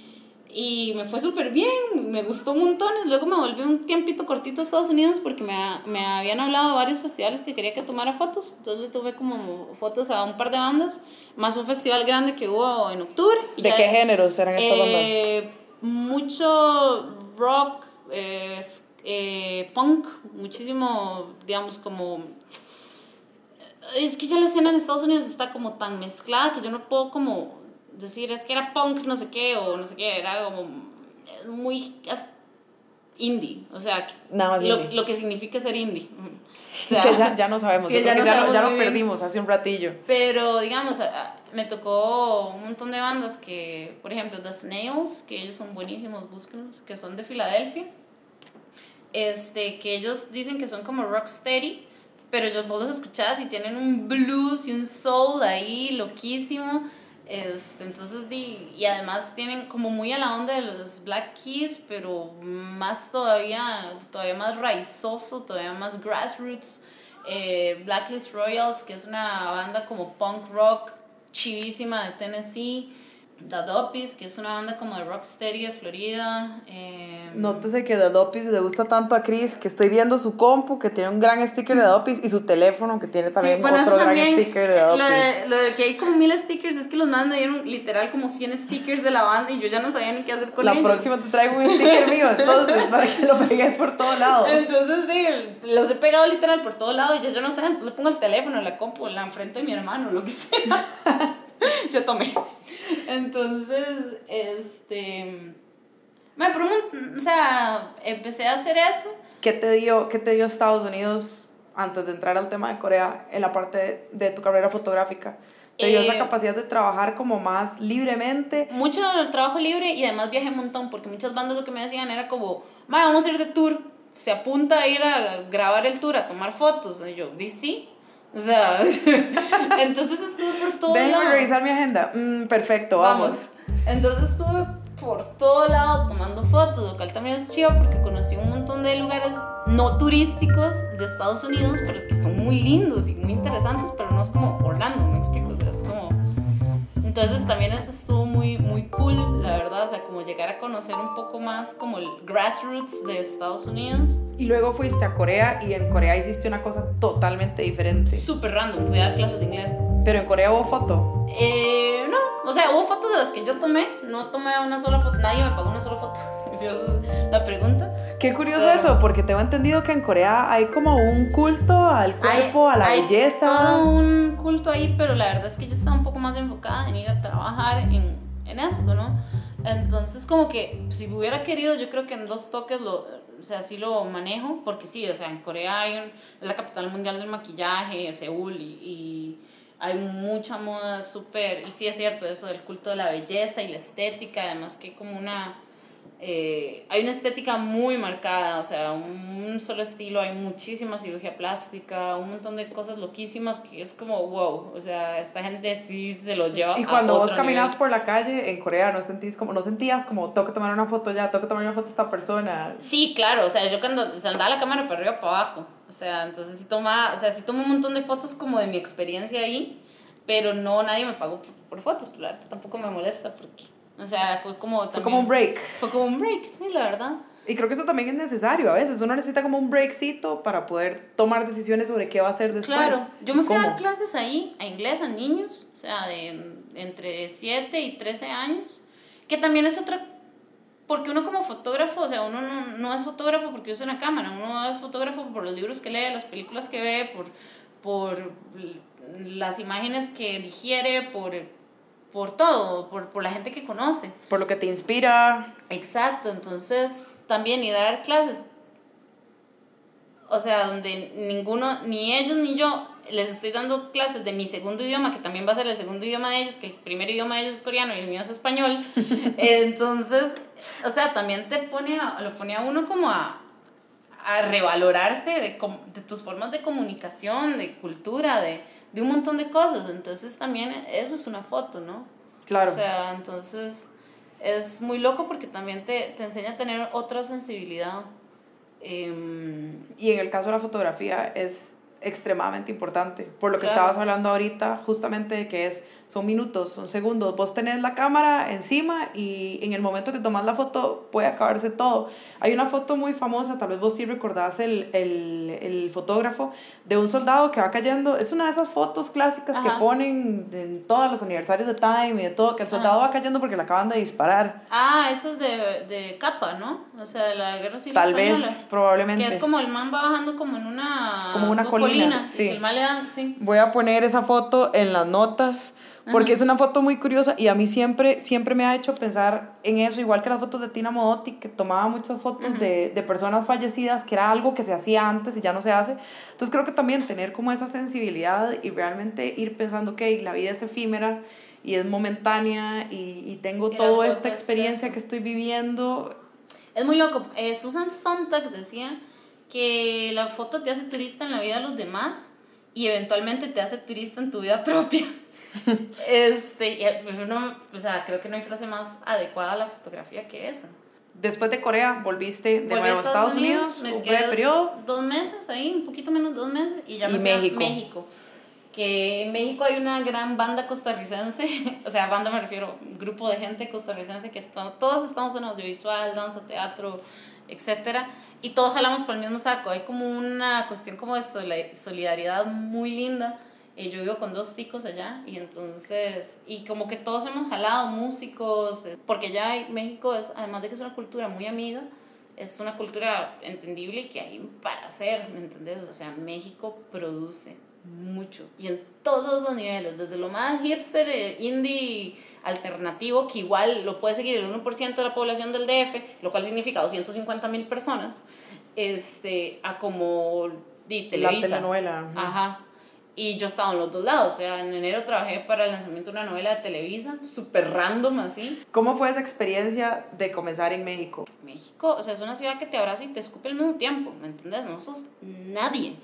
y me fue súper bien, me gustó un montón. Luego me volví un tiempito cortito a Estados Unidos porque me, me habían hablado de varios festivales que quería que tomara fotos. Entonces le tuve como fotos a un par de bandas, más un festival grande que hubo en octubre. ¿De qué géneros eran estas eh, bandas? Mucho rock, eh, eh, punk, muchísimo, digamos, como es que ya la escena en Estados Unidos está como tan mezclada que yo no puedo como decir, es que era punk, no sé qué, o no sé qué, era como muy indie, o sea, lo, lo, que significa ser indie. que ya, ya, no sabemos, ya, no ya, lo perdimos hace un ratillo. Pero, digamos, me tocó un montón de bandas que, por ejemplo, The Snails, que ellos son buenísimos, búsquenlos, que son de Filadelfia, este, que ellos dicen que son como rocksteady, pero vos los escuchás y tienen un blues y un soul ahí loquísimo. Este, entonces, y además tienen como muy a la onda de los Black Keys, pero más todavía, todavía más raizoso, todavía más grassroots. Eh, Blacklist Royals, que es una banda como punk rock chivísima de Tennessee. The Doppies, que es una banda como de rocksteady de Florida. Eh, Nótese que The Doppies le gusta tanto a Chris que estoy viendo su compu que tiene un gran sticker de Doppies y su teléfono que tiene también otro gran sticker de Doppies. Lo de, lo de que hay como mil stickers es que los más me dieron literal como 100 stickers de la banda y yo ya no sabía ni qué hacer con la ellos. La próxima te traigo un sticker mío, entonces, para que lo pegues por todo lado. Entonces, sí, los he pegado literal por todo lado y ya yo no sé, entonces le pongo el teléfono, la compu, la enfrente de mi hermano, lo que sea. yo tomé. Entonces, este. Me pregunto, o sea, empecé a hacer eso. ¿Qué te, dio, ¿Qué te dio Estados Unidos antes de entrar al tema de Corea en la parte de, tu carrera fotográfica? ¿Te dio esa eh, capacidad de trabajar como más libremente? Mucho trabajo libre y además viajé un montón porque muchas bandas lo que me decían era como, vamos a ir de tour, se apunta a ir a grabar el tour, a tomar fotos. Y yo, di sí, o sea, entonces estuve por todo Déjame lado. revisar mi agenda. Mm, perfecto, vamos. Entonces estuve por todo lado tomando fotos, lo cual también es chido porque conocí un montón de lugares no turísticos de Estados Unidos, pero que son muy lindos y muy interesantes, pero no es como Orlando, me explico, o sea, es como... Entonces también esto estuvo muy, muy cool, la verdad, o sea, como llegar a conocer un poco más como el grassroots de Estados Unidos. Y luego fuiste a Corea y en Corea hiciste una cosa totalmente diferente. Súper random, fui a dar clases de inglés. ¿Pero en Corea hubo foto? Eh, no, o sea, hubo fotos de las que yo tomé, no tomé una sola foto, nadie me pagó una sola foto. Si esa es la pregunta. Qué curioso eso, porque tengo entendido que en Corea hay como un culto al cuerpo, a la hay belleza. Todo un culto ahí, pero la verdad es que yo estaba un poco más enfocada en ir a trabajar en, en esto, ¿no? Entonces, como que si hubiera querido, yo creo que en dos toques lo, o sea, sí lo manejo, porque sí, o sea, en Corea hay un, es la capital mundial del maquillaje, Seúl, y, y hay mucha moda súper, y sí es cierto eso del culto de la belleza y la estética, además que hay como una eh, hay una estética muy marcada, o sea, un, solo estilo, hay muchísima cirugía plástica, un montón de cosas loquísimas que es como, wow, o sea, esta gente sí se lo lleva. Y cuando vos caminas por la calle en Corea, ¿no, sentís como, ¿no sentías como, tengo que tomar una foto ya, tengo que tomar una foto de esta persona? Sí, claro, o sea, yo cuando se andaba la cámara para arriba para abajo, o sea, entonces sí toma, o sea, sí tomo un montón de fotos como de mi experiencia ahí, pero no, nadie me pagó por, por fotos, pero tampoco me molesta porque o sea, fue como... fue como un break. Fue como un break, sí, la verdad. Y creo que eso también es necesario a veces. Uno necesita como un breakcito para poder tomar decisiones sobre qué va a hacer después. Claro, yo me fui a dar clases ahí, a inglés, a niños, o sea, de entre 7 y 13 años, que también es otra... Porque uno como fotógrafo, o sea, uno no, no es fotógrafo porque usa una cámara, uno es fotógrafo por los libros que lee, las películas que ve, por, por las imágenes que digiere, por por todo, por, por la gente que conoce. Por lo que te inspira. Exacto, entonces también ir a dar clases, o sea, donde ninguno, ni ellos ni yo, les estoy dando clases de mi segundo idioma, que también va a ser el segundo idioma de ellos, que el primer idioma de ellos es coreano y el mío es español. entonces, o sea, también te pone a, lo pone a uno como a, a revalorarse de, de tus formas de comunicación, de cultura, de, de un montón de cosas. Entonces también eso es una foto, ¿no? Claro. O sea, entonces es muy loco porque también te, te enseña a tener otra sensibilidad. Em, y en el caso de la fotografía es extremadamente importante, por lo que estabas hablando ahorita, justamente de que es son minutos, son segundos. Vos tenés la cámara encima y en el momento que tomas la foto puede acabarse todo. Hay una foto muy famosa, tal vez vos sí recordás el, el, el fotógrafo, de un soldado que va cayendo. Es una de esas fotos clásicas que ponen en todos los aniversarios de Time y de todo, que el soldado va cayendo porque le acaban de disparar. Ah, eso es de, de capa, ¿no? O sea, de la guerra civil. Tal vez, probablemente. Que es como el man va bajando como en una, como una colina. sí. El man le da, sí. Voy a poner esa foto en las notas porque es una foto muy curiosa y a mí siempre, siempre me ha hecho pensar en eso, igual que las fotos de Tina Modotti, que tomaba muchas fotos de, de, personas fallecidas, que era algo que se hacía antes y ya no se hace. Entonces creo que también tener como esa sensibilidad y realmente ir pensando que la vida es efímera y es momentánea y, y tengo toda esta experiencia que estoy viviendo. Es muy loco. Eh, Susan Sontag decía que la foto te hace turista en la vida de los demás y eventualmente te hace turista en tu vida propia este, pues uno, o sea, creo que no hay frase más adecuada a la fotografía que esa. Después de Corea, volviste de nuevo a Estados, Unidos, Unidos un breve periodo. Dos meses ahí, un poquito menos dos meses, y ya me fui México. a México. Que en México hay una gran banda costarricense, o sea, banda me refiero, grupo de gente costarricense que está, todos estamos en audiovisual, danza, teatro, etcétera, y todos jalamos por el mismo saco. Hay como una cuestión como de solidaridad muy linda eh, yo vivo con dos ticos allá y entonces, y como que todos hemos jalado músicos, eh, porque ya México es, además de que es una cultura muy amiga, es una cultura entendible y que hay para hacer, ¿me entendés? O sea, México produce mucho y en todos los niveles, desde lo más hipster, eh, indie alternativo, que igual lo puede seguir el 1% de la población del DF, lo cual significa 250 mil personas, este, a como de Televisa. La telenovela. Ajá y yo estaba en los dos lados, o sea, en enero trabajé para el lanzamiento de una novela de Televisa, súper random así. ¿Cómo fue esa experiencia de comenzar en México? México, o sea, es una ciudad que te abraza y te escupe al mismo tiempo, ¿me entiendes? No sos nadie.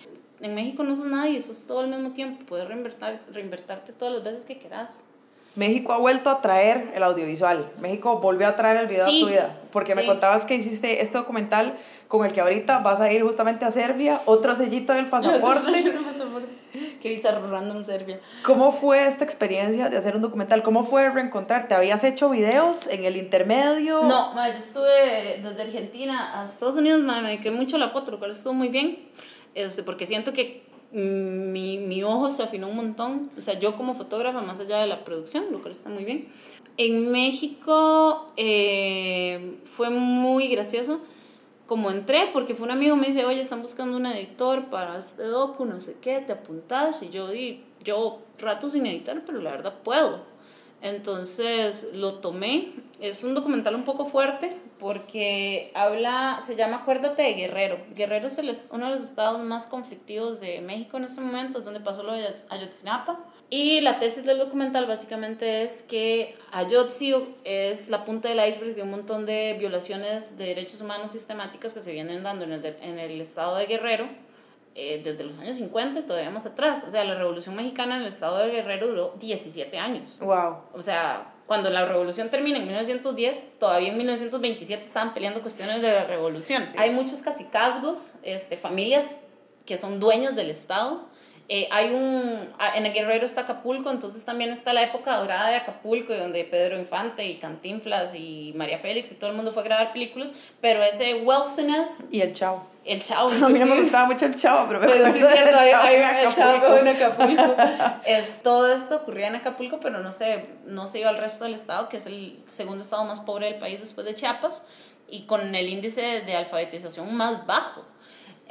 En México no sos nadie, sos todo al mismo tiempo, puedes reinvertir, reinvertarte todas las veces que quieras. México ha vuelto a traer el audiovisual. México volvió a traer el video a tu vida. Porque me contabas que hiciste este documental con el que ahorita vas a ir justamente a Serbia, otro sellito del pasaporte. Qué bizarro random Serbia. ¿Cómo fue esta experiencia de hacer un documental? ¿Cómo fue reencontrarte? ¿Habías hecho videos en el intermedio? No, yo estuve desde Argentina a Estados Unidos, me quedé mucho la foto, lo cual estuvo muy bien, este, porque siento que mi, mi ojo se afinó un montón. O sea, yo como fotógrafa, más allá de la producción, lo cual está muy bien. En México eh, fue muy gracioso como entré, porque fue un amigo me dice, oye, están buscando un editor para este docu, no sé qué, te apuntas. Y yo, y yo rato sin editar, pero la verdad puedo. Entonces lo tomé. Es un documental un poco fuerte, porque habla, se llama Acuérdate de Guerrero. Guerrero es el, uno de los estados más conflictivos de México en este momento, donde pasó lo de Ayotzinapa. Y la tesis del documental básicamente es que Ayotzi es la punta del iceberg de un montón de violaciones de derechos humanos sistemáticas que se vienen dando en el, en el estado de Guerrero eh, desde los años 50 y todavía más atrás. O sea, la Revolución Mexicana en el estado de Guerrero duró 17 años. Wow. O sea, cuando la revolución termina en 1910, todavía en 1927 estaban peleando cuestiones de la revolución. Hay muchos casicazgos, este, familias que son dueñas del Estado. Eh, hay un, en el Guerrero está Acapulco, entonces también está la época dorada de Acapulco, donde Pedro Infante y Cantinflas y María Félix y todo el mundo fue a grabar películas, pero ese wealthiness... Y el chao. El chavo. A mí no me gustaba mucho el chavo, pero me Pero sí es cierto, hay, el en Acapulco. Es, todo esto ocurría en Acapulco, pero no se, no se iba al resto del estado, que es el segundo estado más pobre del país después de Chiapas, y con el índice de alfabetización más bajo.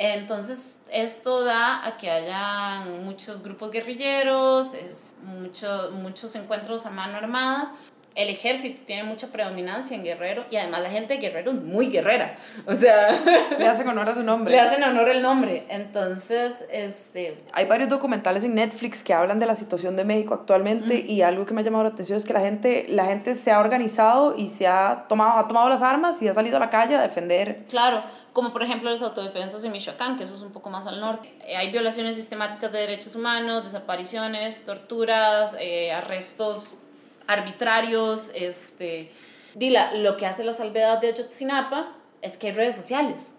Entonces, esto da a que haya muchos grupos guerrilleros, es mucho, muchos encuentros a mano armada. El ejército tiene mucha predominancia en Guerrero y además la gente de Guerrero es muy guerrera. O sea, Le hacen honor a su nombre. le hacen honor el nombre. Entonces, este, Hay varios documentales en Netflix que hablan de la situación de México actualmente y algo que me ha llamado la atención es que la gente, la gente se ha organizado y se ha tomado, ha tomado las armas y ha salido a la calle a defender. Claro, como por ejemplo las autodefensas en Michoacán, que eso es un poco más al norte. Eh, Hay violaciones sistemáticas de derechos humanos, desapariciones, torturas, eh, arrestos arbitrarios. Este, Dila, lo que hace la salvedad de Ayotzinapa es que hay redes sociales.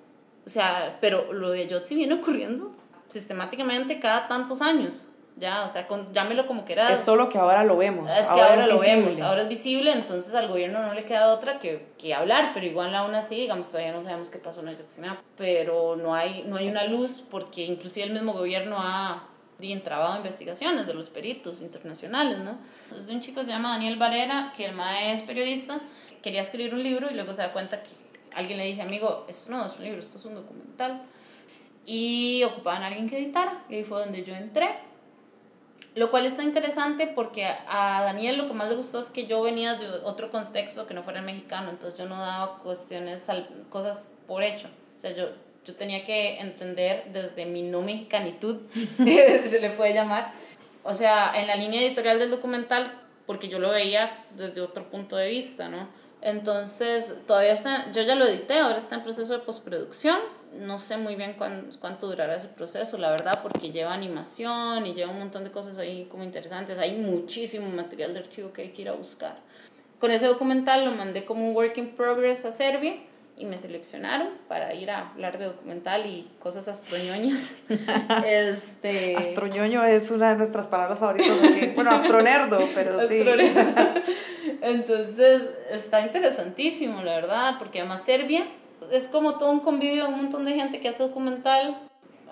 O sea, pero lo de Ayotzi viene ocurriendo sistemáticamente cada tantos años. Ya, o sea, con, llámelo como quieras. Es solo que ahora lo vemos. Es que ahora, es lo visible. vemos, ahora es visible, entonces al gobierno no le queda otra que, que hablar, pero igual aún así, digamos, todavía no sabemos qué pasó en Ayotzinapa, pero no hay, no hay una luz porque inclusive el mismo gobierno ha di, entrabado investigaciones de los peritos internacionales, ¿no? Entonces un chico se llama Daniel Valera, que el mae es periodista, quería escribir un libro y luego se da cuenta que alguien le dice, amigo, esto no es un libro, esto es un documental. Y ocupaban a alguien que editara, y ahí fue donde yo entré. Lo cual está interesante porque a Daniel lo que más le gustó es que yo venía de otro contexto que no fuera el mexicano, entonces yo no daba cuestiones, cosas por hecho. O sea, yo, yo tenía que entender desde mi no mexicanitud, se le puede llamar. O sea, en la línea editorial del documental, porque yo lo veía desde otro punto de vista, ¿no? Entonces, todavía está, yo ya lo edité, ahora está en proceso de postproducción. No sé muy bien cuán, cuánto durará ese proceso, la verdad, porque lleva animación y lleva un montón de cosas ahí como interesantes. Hay muchísimo material de archivo que hay que ir a buscar. Con ese documental lo mandé como un work in progress a Serbia y me seleccionaron para ir a hablar de documental y cosas astroñoñas. este... Astroñoño es una de nuestras palabras favoritas. Aquí. Bueno, astronerdo, pero sí. Entonces, está interesantísimo, la verdad, porque además Serbia es como todo un convivio, un montón de gente que hace documental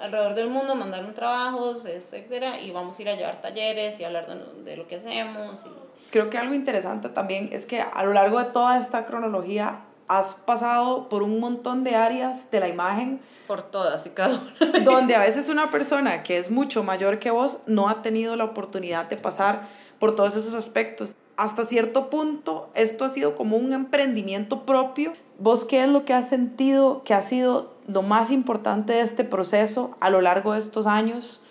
alrededor del mundo, mandaron trabajos, etcétera, y vamos a ir a llevar talleres y hablar de, de lo que hacemos. Y... Creo que algo interesante también es que a lo largo de toda esta cronología has pasado por un montón de áreas de la imagen. Por todas y cada una. donde a veces una persona que es mucho mayor que vos no ha tenido la oportunidad de pasar por todos esos aspectos. Hasta cierto punto, esto ha sido como un emprendimiento propio. ¿Vos qué es lo que has sentido que ha sido lo más importante de este proceso a lo largo de estos años?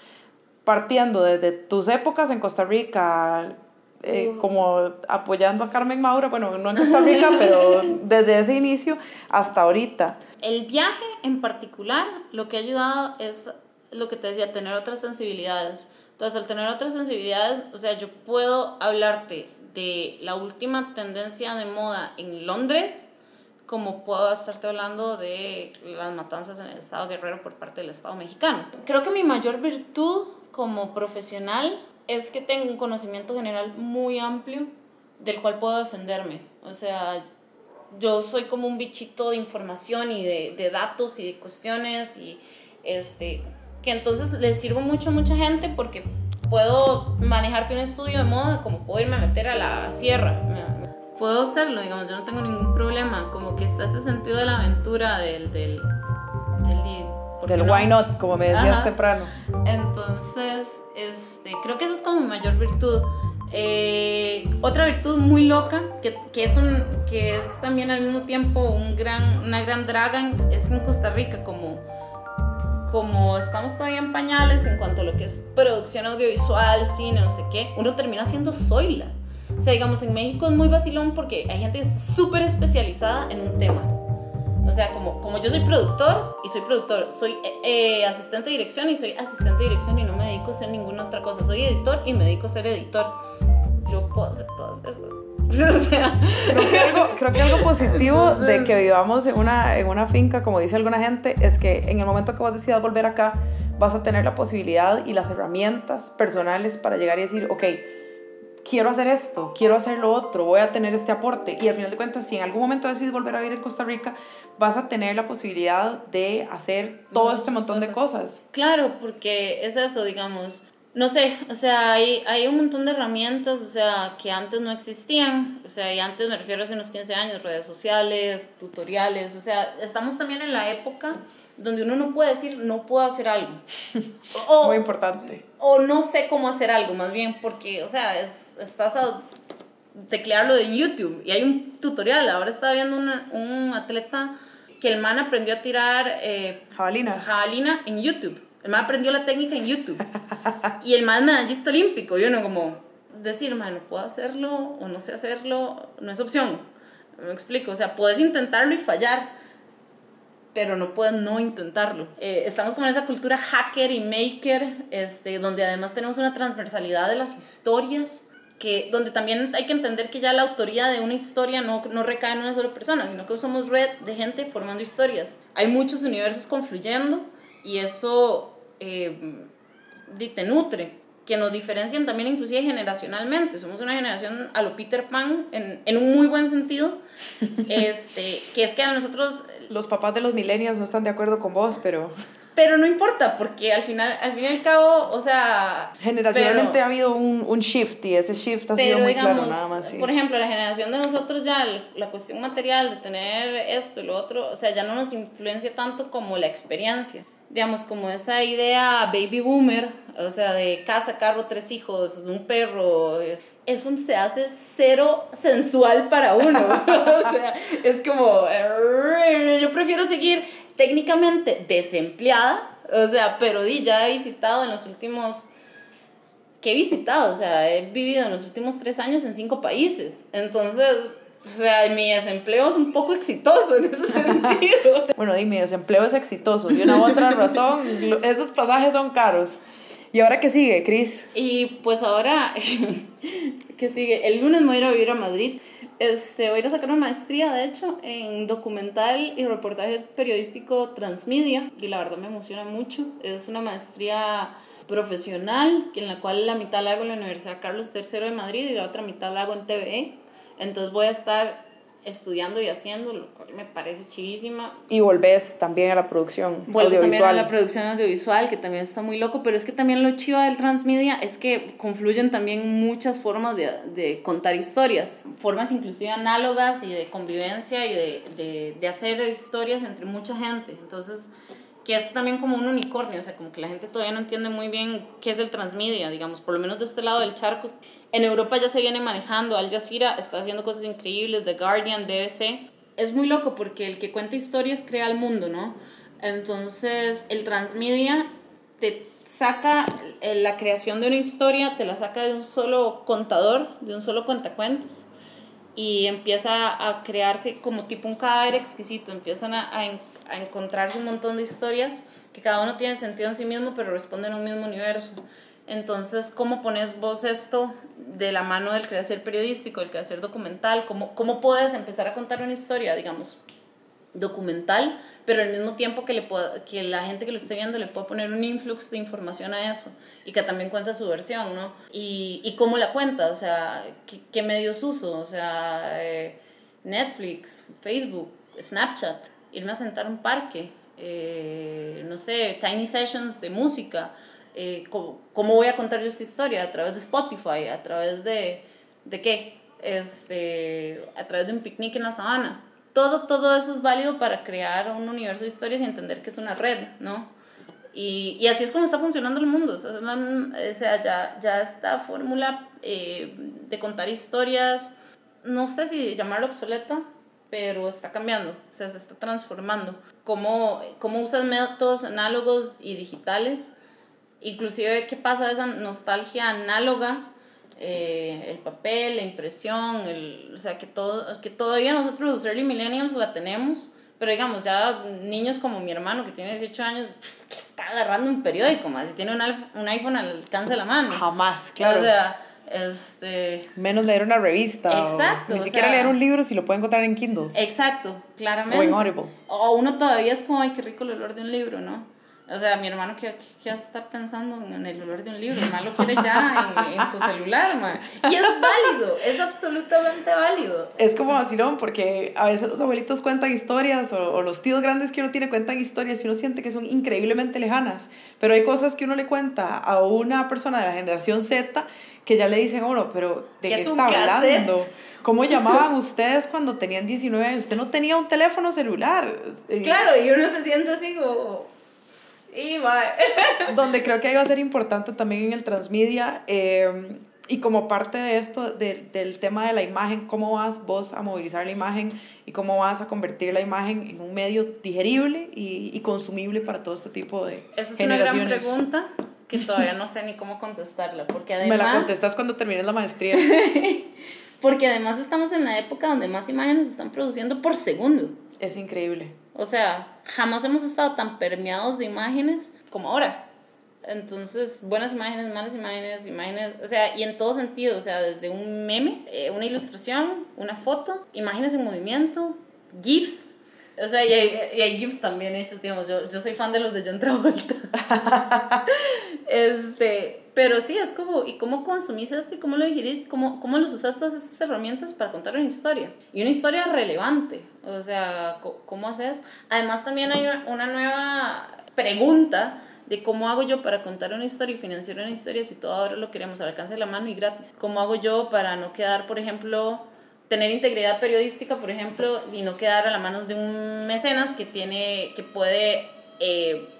Partiendo desde tus épocas en Costa Rica, eh, como apoyando a Carmen Maura, bueno, no en Costa Rica, pero desde ese inicio hasta ahorita. El viaje en particular, lo que ha ayudado es lo que te decía, tener otras sensibilidades. Entonces, al tener otras sensibilidades, o sea, yo puedo hablarte de la última tendencia de moda en Londres, como puedo estarte hablando de las matanzas en el Estado Guerrero por parte del Estado mexicano. Creo que mi mayor virtud como profesional es que tengo un conocimiento general muy amplio del cual puedo defenderme. O sea, yo soy como un bichito de información y de, de datos y de cuestiones y este, que entonces les sirvo mucho a mucha gente porque puedo manejarte un estudio de moda como puedo irme a meter a la sierra. Puedo hacerlo, digamos, yo no tengo ningún problema. Como que está ese sentido de la aventura, del... del, del, del no? why not, como me decías Ajá. temprano. Entonces, este, creo que esa es como mayor virtud. Eh, otra virtud muy loca, que, que, es un, que es también al mismo tiempo un gran, una gran draga, es en Costa Rica, como, como estamos todavía en pañales en cuanto a lo que es producción audiovisual, cine, no sé qué, uno termina siendo zoila. O sea, digamos, en México es muy vacilón porque hay gente que está súper especializada en un tema. Yo soy productor y soy productor, soy eh, eh, asistente de dirección y soy asistente de dirección y no me dedico a hacer ninguna otra cosa. Soy editor y me dedico a ser editor. Yo puedo hacer todas esas. o sea, creo que, algo, creo que algo positivo de que vivamos en una, en una finca, como dice alguna gente, es que en el momento que vos decidas volver acá, vas a tener la posibilidad y las herramientas personales para llegar y decir, ok, quiero hacer esto, quiero hacer lo otro, voy a tener este aporte. Y al final de cuentas, si en algún momento decides volver a vivir en Costa Rica, vas a tener la posibilidad de hacer todo este montón de cosas. Claro, porque es eso, digamos. No sé, o sea, hay, hay un montón de herramientas, o sea, que antes no existían, o sea, y antes me refiero a hace unos 15 años, redes sociales, tutoriales, o sea, estamos también en la época donde uno no puede decir no puedo hacer algo. O, Muy importante. O no sé cómo hacer algo, más bien, porque, o sea, es, estás a teclearlo de YouTube y hay un tutorial. Ahora estaba viendo una, un atleta que el man aprendió a tirar eh, jabalina. jabalina en YouTube. El man aprendió la técnica en YouTube. y el man medallista olímpico. Yo no como decir, man, no puedo hacerlo o no sé hacerlo, no es opción. Me explico. O sea, puedes intentarlo y fallar pero no pueden no intentarlo. Eh, estamos como en esa cultura hacker y maker, este, donde además tenemos una transversalidad de las historias, que, donde también hay que entender que ya la autoría de una historia no, no recae en una sola persona, sino que somos red de gente formando historias. Hay muchos universos confluyendo y eso eh, te nutre que nos diferencian también inclusive generacionalmente. Somos una generación a lo Peter Pan en, en un muy buen sentido, este, que es que a nosotros los papás de los millennials no están de acuerdo con vos, pero... Pero no importa, porque al final, al fin y al cabo, o sea... Generacionalmente ha habido un, un, shift y ese shift ha sido muy claro, nada más. Por ejemplo, la generación de nosotros ya, la cuestión material de tener esto y lo otro, o sea, ya no nos influencia tanto como la experiencia. Digamos, como esa idea baby boomer, o sea, de casa, carro, tres hijos, un perro eso se hace cero sensual para uno. o sea, es como, yo prefiero seguir técnicamente desempleada, o sea, pero di, ya he visitado en los últimos, que he visitado, o sea, he vivido en los últimos tres años en cinco países. Entonces, o sea, mi desempleo es un poco exitoso en ese sentido. bueno, y mi desempleo es exitoso. Y una otra razón, esos pasajes son caros. ¿Y ahora qué sigue, Cris? Y pues ahora, ¿qué sigue? El lunes me voy a ir a vivir a Madrid. Este, voy a a sacar una maestría, de hecho, en documental y reportaje periodístico transmedia. Y la verdad me emociona mucho. Es una maestría profesional, en la cual la mitad la hago en la Universidad Carlos III de Madrid y la otra mitad la hago en TVE. Entonces voy a estar estudiando y haciendo, lo cual me parece chivísima. Y volvés también a la producción Vuelvo audiovisual. también a la producción audiovisual, que también está muy loco, pero es que también lo chivo del transmedia es que confluyen también muchas formas de, de contar historias, formas inclusive análogas y de convivencia y de, de, de hacer historias entre mucha gente. Entonces, que es también como un unicornio, o sea, como que la gente todavía no entiende muy bien qué es el transmedia, digamos, por lo menos de este lado del charco. En Europa ya se viene manejando, Al Jazeera está haciendo cosas increíbles, The Guardian, BBC. Es muy loco porque el que cuenta historias crea el mundo, ¿no? Entonces, el transmedia te saca la creación de una historia, te la saca de un solo contador, de un solo cuentacuentos y empieza a crearse como tipo un cadáver exquisito, empiezan a, a, a, encontrarse un montón de historias que cada uno tiene sentido en sí mismo, pero responden a un mismo universo. Entonces, ¿cómo pones vos esto de la mano del creacer periodístico, del creacer documental? ¿Cómo, ¿Cómo puedes empezar a contar una historia, digamos, documental, pero al mismo tiempo que, le pueda, que la gente que lo esté viendo le pueda poner un influx de información a eso y que también cuenta su versión, ¿no? Y, y cómo la cuenta, o sea, qué, qué medios uso, o sea, eh, Netflix, Facebook, Snapchat, irme a sentar a un parque, eh, no sé, tiny sessions de música, eh, ¿cómo, ¿cómo, voy a contar yo esta historia? A través de Spotify, a través de, ¿de qué? Este, a través de un picnic en la sabana todo, todo eso es válido para crear un universo de historias y entender que es una red, ¿no? Y, y así es como está funcionando el mundo. O sea, ya, ya esta fórmula eh, de contar historias, no sé si llamarlo obsoleta, pero está cambiando, o sea, se está transformando. Cómo, cómo usas métodos análogos y digitales, inclusive qué pasa de esa nostalgia análoga, eh, el papel, la impresión, el, o sea, que, todo, que todavía nosotros los early millennials la tenemos, pero digamos, ya niños como mi hermano que tiene 18 años, está agarrando un periódico, más, y tiene un, un iPhone al alcance de la mano. Jamás, claro. O sea, este... Menos leer una revista. o Exacto, ni o siquiera sea- leer un libro si lo puede encontrar en Kindle. Exacto, claramente. O en Audible. O uno todavía es como, ay, qué rico el olor de un libro, ¿no? O sea, mi hermano, ¿qué, qué va a estar pensando en el olor de un libro? El man lo quiere ya en, en su celular, man. Y es válido, es absolutamente válido. Es como vacilón porque a veces los abuelitos cuentan historias o, o los tíos grandes que uno tiene cuentan historias y uno siente que son increíblemente lejanas. Pero hay cosas que uno le cuenta a una persona de la generación Z que ya le dicen, bueno, pero ¿de ¿Qué qué es está hablando? ¿Cómo llamaban ustedes cuando tenían 19 años? Usted no tenía un teléfono celular. Claro, y uno se siente así como... Y donde creo que ahí va a ser importante también en el transmedia eh, y como parte de esto, de- del tema de la imagen, cómo vas vos a movilizar la imagen y cómo vas a convertir la imagen en un medio digerible y, y consumible para todo este tipo de Esa es una gran generaciones. pregunta que todavía no sé ni cómo contestarla, porque además... Me la contestas cuando termines la maestría. Porque además estamos en la época donde más imágenes se están produciendo por segundo. es increíble. O sea, jamás hemos estado tan permeados de imágenes como ahora. Entonces, buenas imágenes, malas imágenes, imágenes, o sea, y en todo sentido, o sea, desde un meme, eh, una ilustración, una foto, imágenes en movimiento, GIFs. O sea, y hay, y hay GIFs también hechos, digamos, yo, yo soy fan de los de John Travolta. este, pero sí, es como, ¿y cómo consumís esto y cómo lo digerís? ¿Cómo, cómo los usas todas estas herramientas para contar una historia? Y una historia relevante, o sea, ¿cómo haces? Además también hay una nueva pregunta de cómo hago yo para contar una historia y financiar una historia si todo ahora lo queremos al alcance de la mano y gratis. ¿Cómo hago yo para no quedar, por ejemplo, tener integridad periodística, por ejemplo, y no quedar a la mano de un mecenas que tiene, que puede... eh,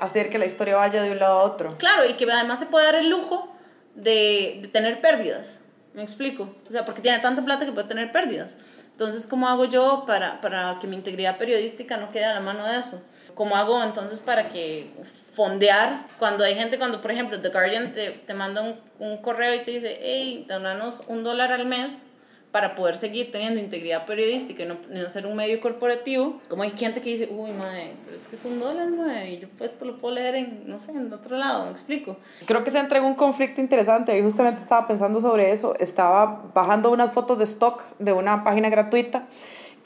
Hacer que la historia vaya de un lado a otro. Claro, y que además se puede dar el lujo de, de tener pérdidas. ¿Me explico? O sea, porque tiene tanta plata que puede tener pérdidas. Entonces, ¿cómo hago yo para, para que mi integridad periodística no quede a la mano de eso? ¿Cómo hago entonces para que fondear cuando hay gente, cuando por ejemplo The Guardian te, te manda un, un correo y te dice, hey, donanos un dólar al mes para poder seguir teniendo integridad periodística y no, no ser un medio corporativo, como hay gente que dice, uy, madre, pero es que es un dólar, madre, y yo pues esto lo puedo leer en, no sé, en otro lado, me explico. Creo que se entra en un conflicto interesante. Y justamente estaba pensando sobre eso. Estaba bajando unas fotos de stock de una página gratuita.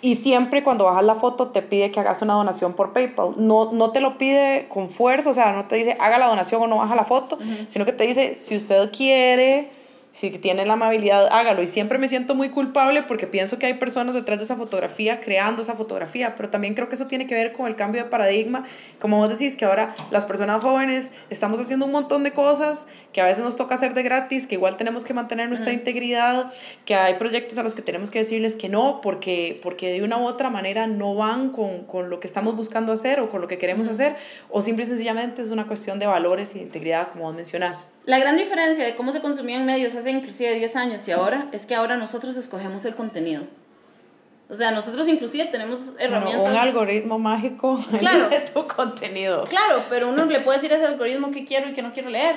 Y siempre cuando bajas la foto te pide que hagas una donación por PayPal. No, no te lo pide con fuerza, o sea, no te dice haga la donación o no baja la foto, sino que te dice si usted quiere, si tiene la amabilidad, hágalo. Y siempre me siento muy culpable porque pienso que hay personas detrás de esa fotografía creando esa fotografía, pero también creo que eso tiene que ver con el cambio de paradigma. Como vos decís, que ahora las personas jóvenes estamos haciendo un montón de cosas que a veces nos toca hacer de gratis, que igual tenemos que mantener nuestra integridad, que hay proyectos a los que tenemos que decirles que no, porque, porque de una u otra manera no van con, con lo que estamos buscando hacer o con lo que queremos hacer, o simple y sencillamente es una cuestión de valores y de integridad, como vos mencionás. La gran diferencia de cómo se consumían medios hace inclusive 10 años y ahora es que ahora nosotros escogemos el contenido. O sea, nosotros inclusive tenemos herramientas... un algoritmo mágico Claro. de tu contenido. Claro, pero uno le puede decir a ese algoritmo que quiero y que no quiero leer.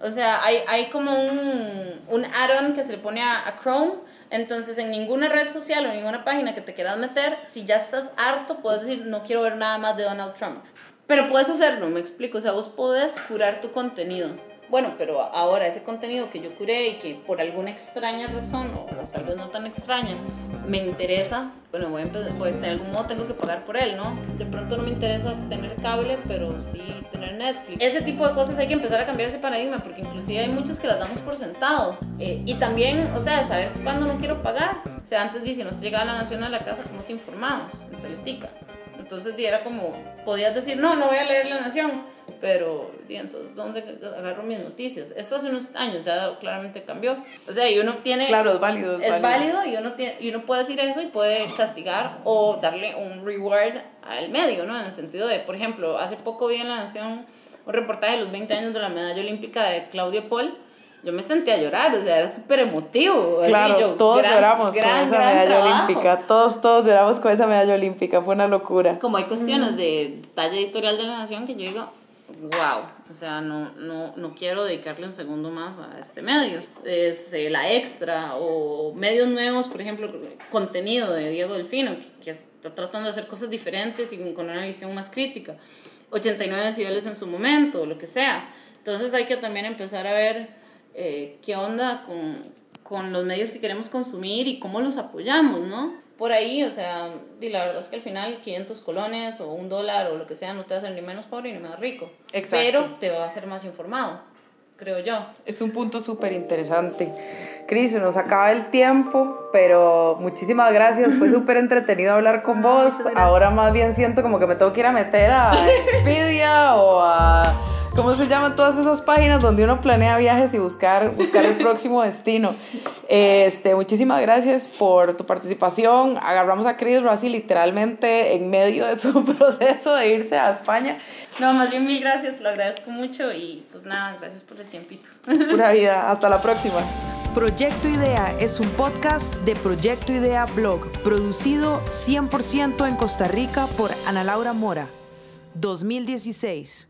O sea, hay, hay como un, un add-on que se le pone a, a Chrome. Entonces, en ninguna red social o ninguna página que te quieras meter, si ya estás harto, puedes decir, no quiero ver nada más de Donald Trump. Pero puedes hacerlo, me explico. O sea, vos podés curar tu contenido. Bueno, pero ahora ese contenido que yo curé y que por alguna extraña razón, o, tal vez no tan extraña, me interesa, bueno, voy a empezar, de algún modo tengo que pagar por él, ¿no? De pronto no me interesa tener cable, pero sí tener Netflix. Ese tipo de cosas hay que empezar a cambiar ese paradigma, porque inclusive hay muchas que las damos por sentado. Eh, y también, o sea, saber cuándo no quiero pagar. O sea, antes dice, no te llegaba la nación a la casa, ¿cómo te informabas? En Teletica. Entonces era como, podías decir, no, no voy a leer La Nación, pero y entonces, ¿dónde agarro mis noticias? Esto hace unos años ya claramente cambió. O sea, y uno tiene... Claro, es válido. Es, válido. y, uno tiene, y uno puede decir eso y puede castigar o darle un reward al medio, ¿no? En el sentido de, por ejemplo, hace poco vi en La Nación un reportaje de los 20 años de la medalla olímpica de Claudia Paul yo me sentí a llorar, o sea, era súper emotivo. Claro, todos lloramos con esa medalla olímpica, todos, todos lloramos con esa medalla olímpica, fue una locura. Como hay cuestiones de talla editorial de la nación que yo digo, wow, o sea, no, no, no quiero dedicarle un segundo más a este medio. Este, la extra o medios nuevos, por ejemplo, contenido de Diego Delfino, que, está tratando de hacer cosas diferentes y con una visión más crítica. 89 decibeles en su momento, lo que sea. Entonces hay que también empezar a ver eh, qué onda con, con, los medios que queremos consumir y cómo los apoyamos, ¿no? Por ahí, o sea, y la verdad es que al final 500 colones o un dólar o lo que sea no te hacen ni menos pobre ni más rico. Exacto. Pero te va a hacer más informado, creo yo. Es un punto súper interesante. Cris, nos acaba el tiempo, pero muchísimas gracias. Fue súper entretenido hablar con vos. Ahora más bien siento como que me tengo que ir a meter a Expedia o a ¿Cómo se llaman todas esas páginas donde uno planea viajes y buscar, buscar el próximo destino? Este, muchísimas gracias por tu participación. Agarramos a Chris Rossi literalmente en medio de su proceso de irse a España. No, más bien mil gracias, lo agradezco mucho y pues nada, gracias por el tiempito. Pura vida, hasta la próxima. Proyecto Idea es un podcast de Proyecto Idea Blog, producido 100% en Costa Rica por Ana Laura Mora. 2016.